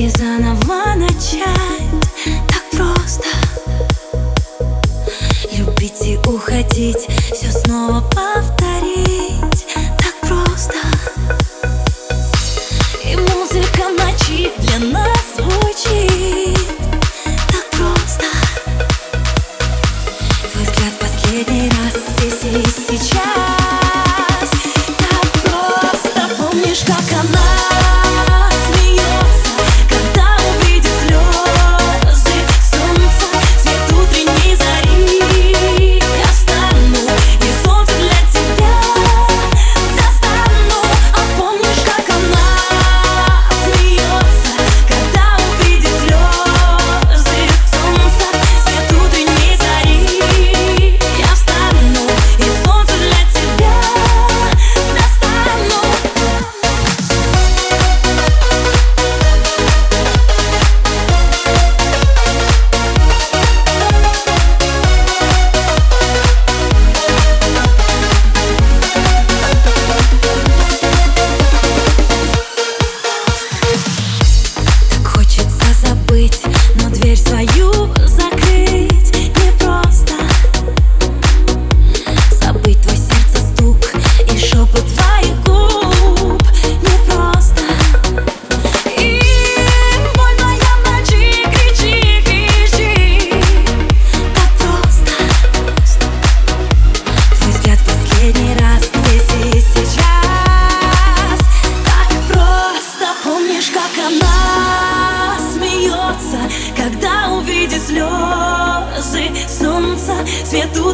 И заново начать. Так просто. Любить и уходить, все снова повторить.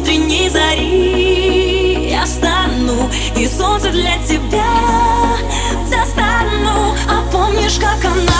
утренней зари. Я встану и солнце для тебя застану, А помнишь, как она